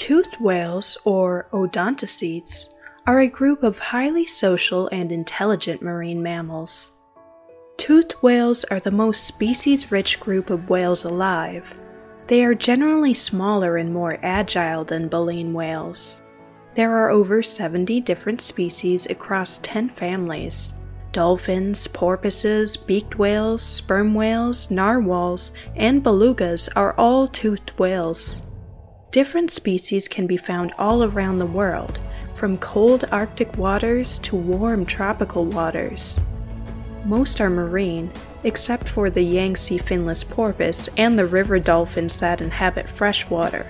Toothed whales, or odontocetes, are a group of highly social and intelligent marine mammals. Toothed whales are the most species rich group of whales alive. They are generally smaller and more agile than baleen whales. There are over 70 different species across 10 families. Dolphins, porpoises, beaked whales, sperm whales, narwhals, and belugas are all toothed whales. Different species can be found all around the world, from cold Arctic waters to warm tropical waters. Most are marine, except for the Yangtze finless porpoise and the river dolphins that inhabit freshwater.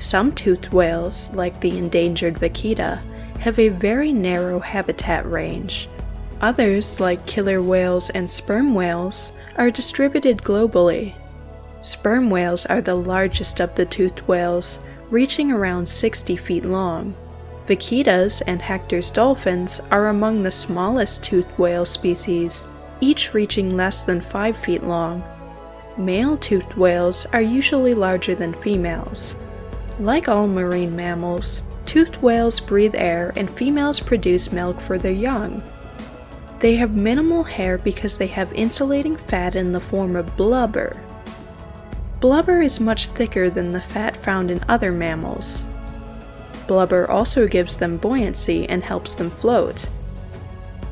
Some toothed whales, like the endangered vaquita, have a very narrow habitat range. Others, like killer whales and sperm whales, are distributed globally. Sperm whales are the largest of the toothed whales, reaching around 60 feet long. Vaquitas and Hector's dolphins are among the smallest toothed whale species, each reaching less than 5 feet long. Male toothed whales are usually larger than females. Like all marine mammals, toothed whales breathe air and females produce milk for their young. They have minimal hair because they have insulating fat in the form of blubber. Blubber is much thicker than the fat found in other mammals. Blubber also gives them buoyancy and helps them float.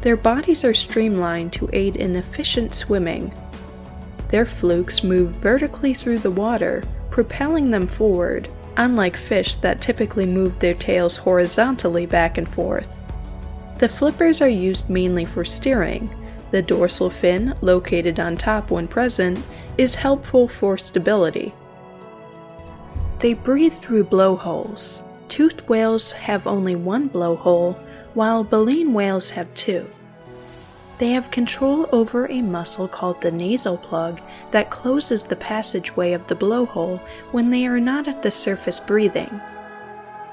Their bodies are streamlined to aid in efficient swimming. Their flukes move vertically through the water, propelling them forward, unlike fish that typically move their tails horizontally back and forth. The flippers are used mainly for steering. The dorsal fin, located on top when present, is helpful for stability. They breathe through blowholes. Toothed whales have only one blowhole, while baleen whales have two. They have control over a muscle called the nasal plug that closes the passageway of the blowhole when they are not at the surface breathing.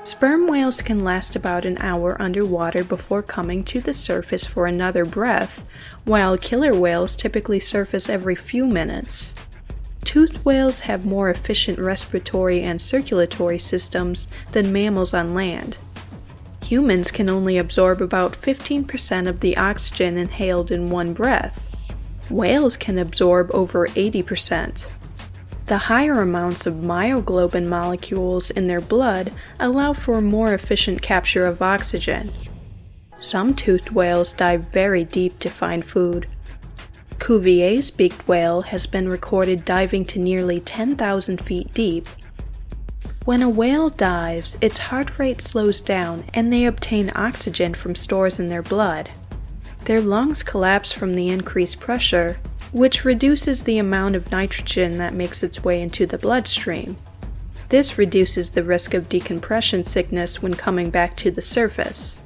Sperm whales can last about an hour underwater before coming to the surface for another breath, while killer whales typically surface every few minutes. Toothed whales have more efficient respiratory and circulatory systems than mammals on land. Humans can only absorb about 15% of the oxygen inhaled in one breath. Whales can absorb over 80%. The higher amounts of myoglobin molecules in their blood allow for more efficient capture of oxygen. Some toothed whales dive very deep to find food. Cuvier's beaked whale has been recorded diving to nearly 10,000 feet deep. When a whale dives, its heart rate slows down and they obtain oxygen from stores in their blood. Their lungs collapse from the increased pressure, which reduces the amount of nitrogen that makes its way into the bloodstream. This reduces the risk of decompression sickness when coming back to the surface.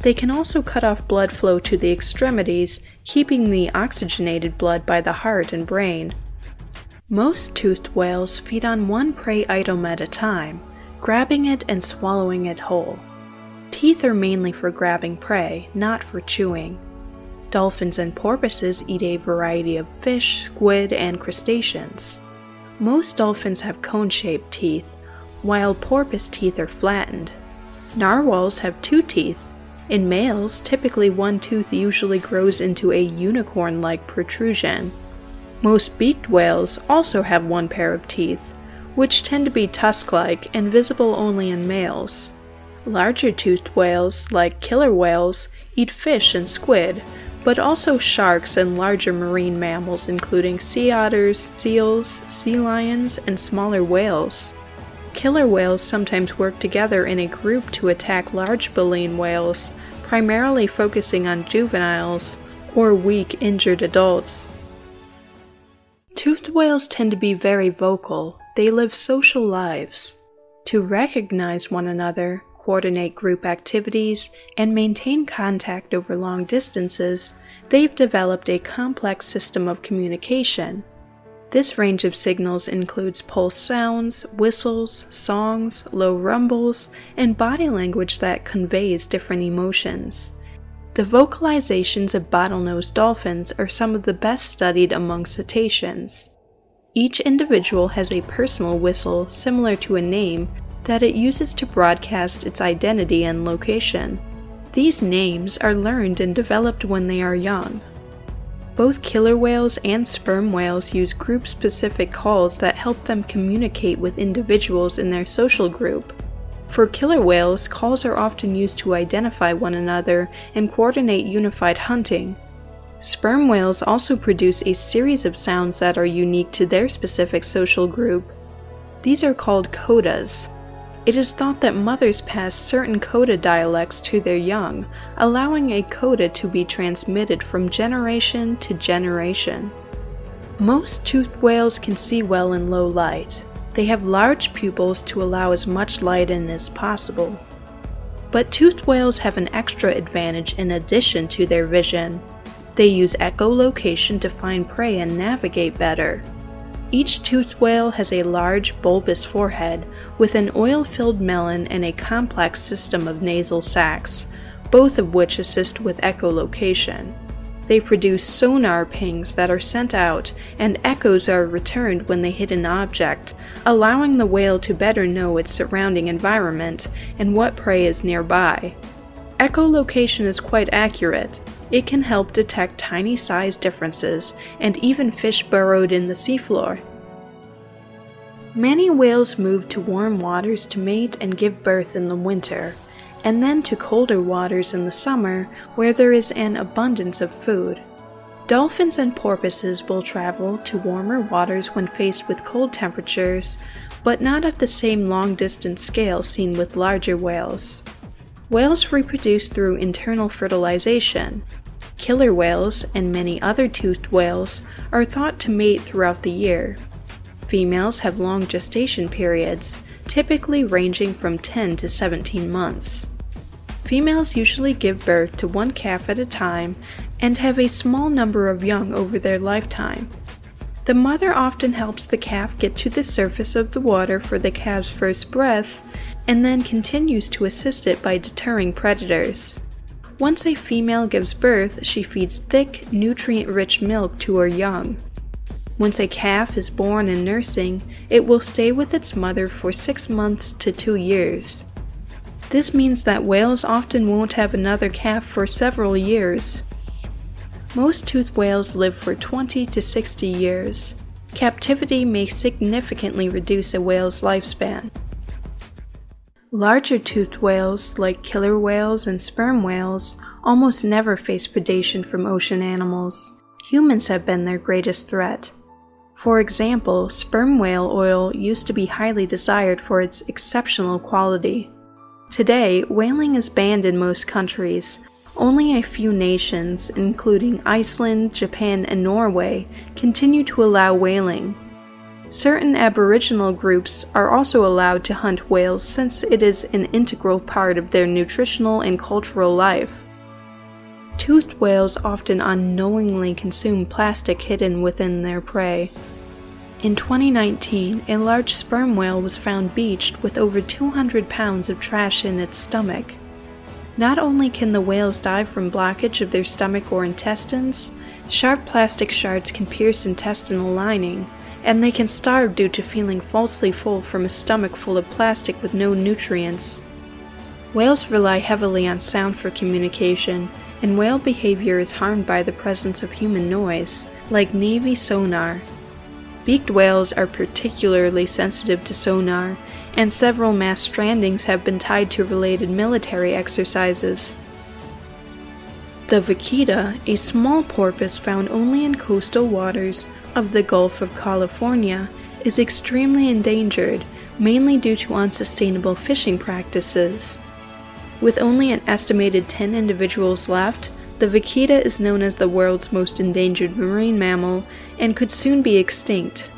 They can also cut off blood flow to the extremities, keeping the oxygenated blood by the heart and brain. Most toothed whales feed on one prey item at a time, grabbing it and swallowing it whole. Teeth are mainly for grabbing prey, not for chewing. Dolphins and porpoises eat a variety of fish, squid, and crustaceans. Most dolphins have cone shaped teeth, while porpoise teeth are flattened. Narwhals have two teeth. In males, typically one tooth usually grows into a unicorn like protrusion. Most beaked whales also have one pair of teeth, which tend to be tusk like and visible only in males. Larger toothed whales, like killer whales, eat fish and squid, but also sharks and larger marine mammals, including sea otters, seals, sea lions, and smaller whales. Killer whales sometimes work together in a group to attack large baleen whales, primarily focusing on juveniles or weak, injured adults. Toothed whales tend to be very vocal, they live social lives. To recognize one another, coordinate group activities, and maintain contact over long distances, they've developed a complex system of communication. This range of signals includes pulse sounds, whistles, songs, low rumbles, and body language that conveys different emotions. The vocalizations of bottlenose dolphins are some of the best studied among cetaceans. Each individual has a personal whistle similar to a name that it uses to broadcast its identity and location. These names are learned and developed when they are young. Both killer whales and sperm whales use group specific calls that help them communicate with individuals in their social group. For killer whales, calls are often used to identify one another and coordinate unified hunting. Sperm whales also produce a series of sounds that are unique to their specific social group. These are called codas. It is thought that mothers pass certain coda dialects to their young, allowing a coda to be transmitted from generation to generation. Most toothed whales can see well in low light. They have large pupils to allow as much light in as possible. But toothed whales have an extra advantage in addition to their vision. They use echolocation to find prey and navigate better. Each toothed whale has a large, bulbous forehead with an oil filled melon and a complex system of nasal sacs, both of which assist with echolocation. They produce sonar pings that are sent out, and echoes are returned when they hit an object, allowing the whale to better know its surrounding environment and what prey is nearby. Echolocation is quite accurate. It can help detect tiny size differences and even fish burrowed in the seafloor. Many whales move to warm waters to mate and give birth in the winter, and then to colder waters in the summer where there is an abundance of food. Dolphins and porpoises will travel to warmer waters when faced with cold temperatures, but not at the same long distance scale seen with larger whales. Whales reproduce through internal fertilization. Killer whales and many other toothed whales are thought to mate throughout the year. Females have long gestation periods, typically ranging from 10 to 17 months. Females usually give birth to one calf at a time and have a small number of young over their lifetime. The mother often helps the calf get to the surface of the water for the calf's first breath and then continues to assist it by deterring predators. Once a female gives birth, she feeds thick, nutrient rich milk to her young. Once a calf is born and nursing, it will stay with its mother for six months to two years. This means that whales often won't have another calf for several years. Most toothed whales live for 20 to 60 years. Captivity may significantly reduce a whale's lifespan. Larger toothed whales, like killer whales and sperm whales, almost never face predation from ocean animals. Humans have been their greatest threat. For example, sperm whale oil used to be highly desired for its exceptional quality. Today, whaling is banned in most countries. Only a few nations, including Iceland, Japan, and Norway, continue to allow whaling. Certain Aboriginal groups are also allowed to hunt whales since it is an integral part of their nutritional and cultural life. Toothed whales often unknowingly consume plastic hidden within their prey. In 2019, a large sperm whale was found beached with over 200 pounds of trash in its stomach. Not only can the whales die from blockage of their stomach or intestines, sharp plastic shards can pierce intestinal lining, and they can starve due to feeling falsely full from a stomach full of plastic with no nutrients. Whales rely heavily on sound for communication, and whale behavior is harmed by the presence of human noise, like Navy sonar, Beaked whales are particularly sensitive to sonar, and several mass strandings have been tied to related military exercises. The vaquita, a small porpoise found only in coastal waters of the Gulf of California, is extremely endangered, mainly due to unsustainable fishing practices. With only an estimated 10 individuals left, the vaquita is known as the world's most endangered marine mammal and could soon be extinct.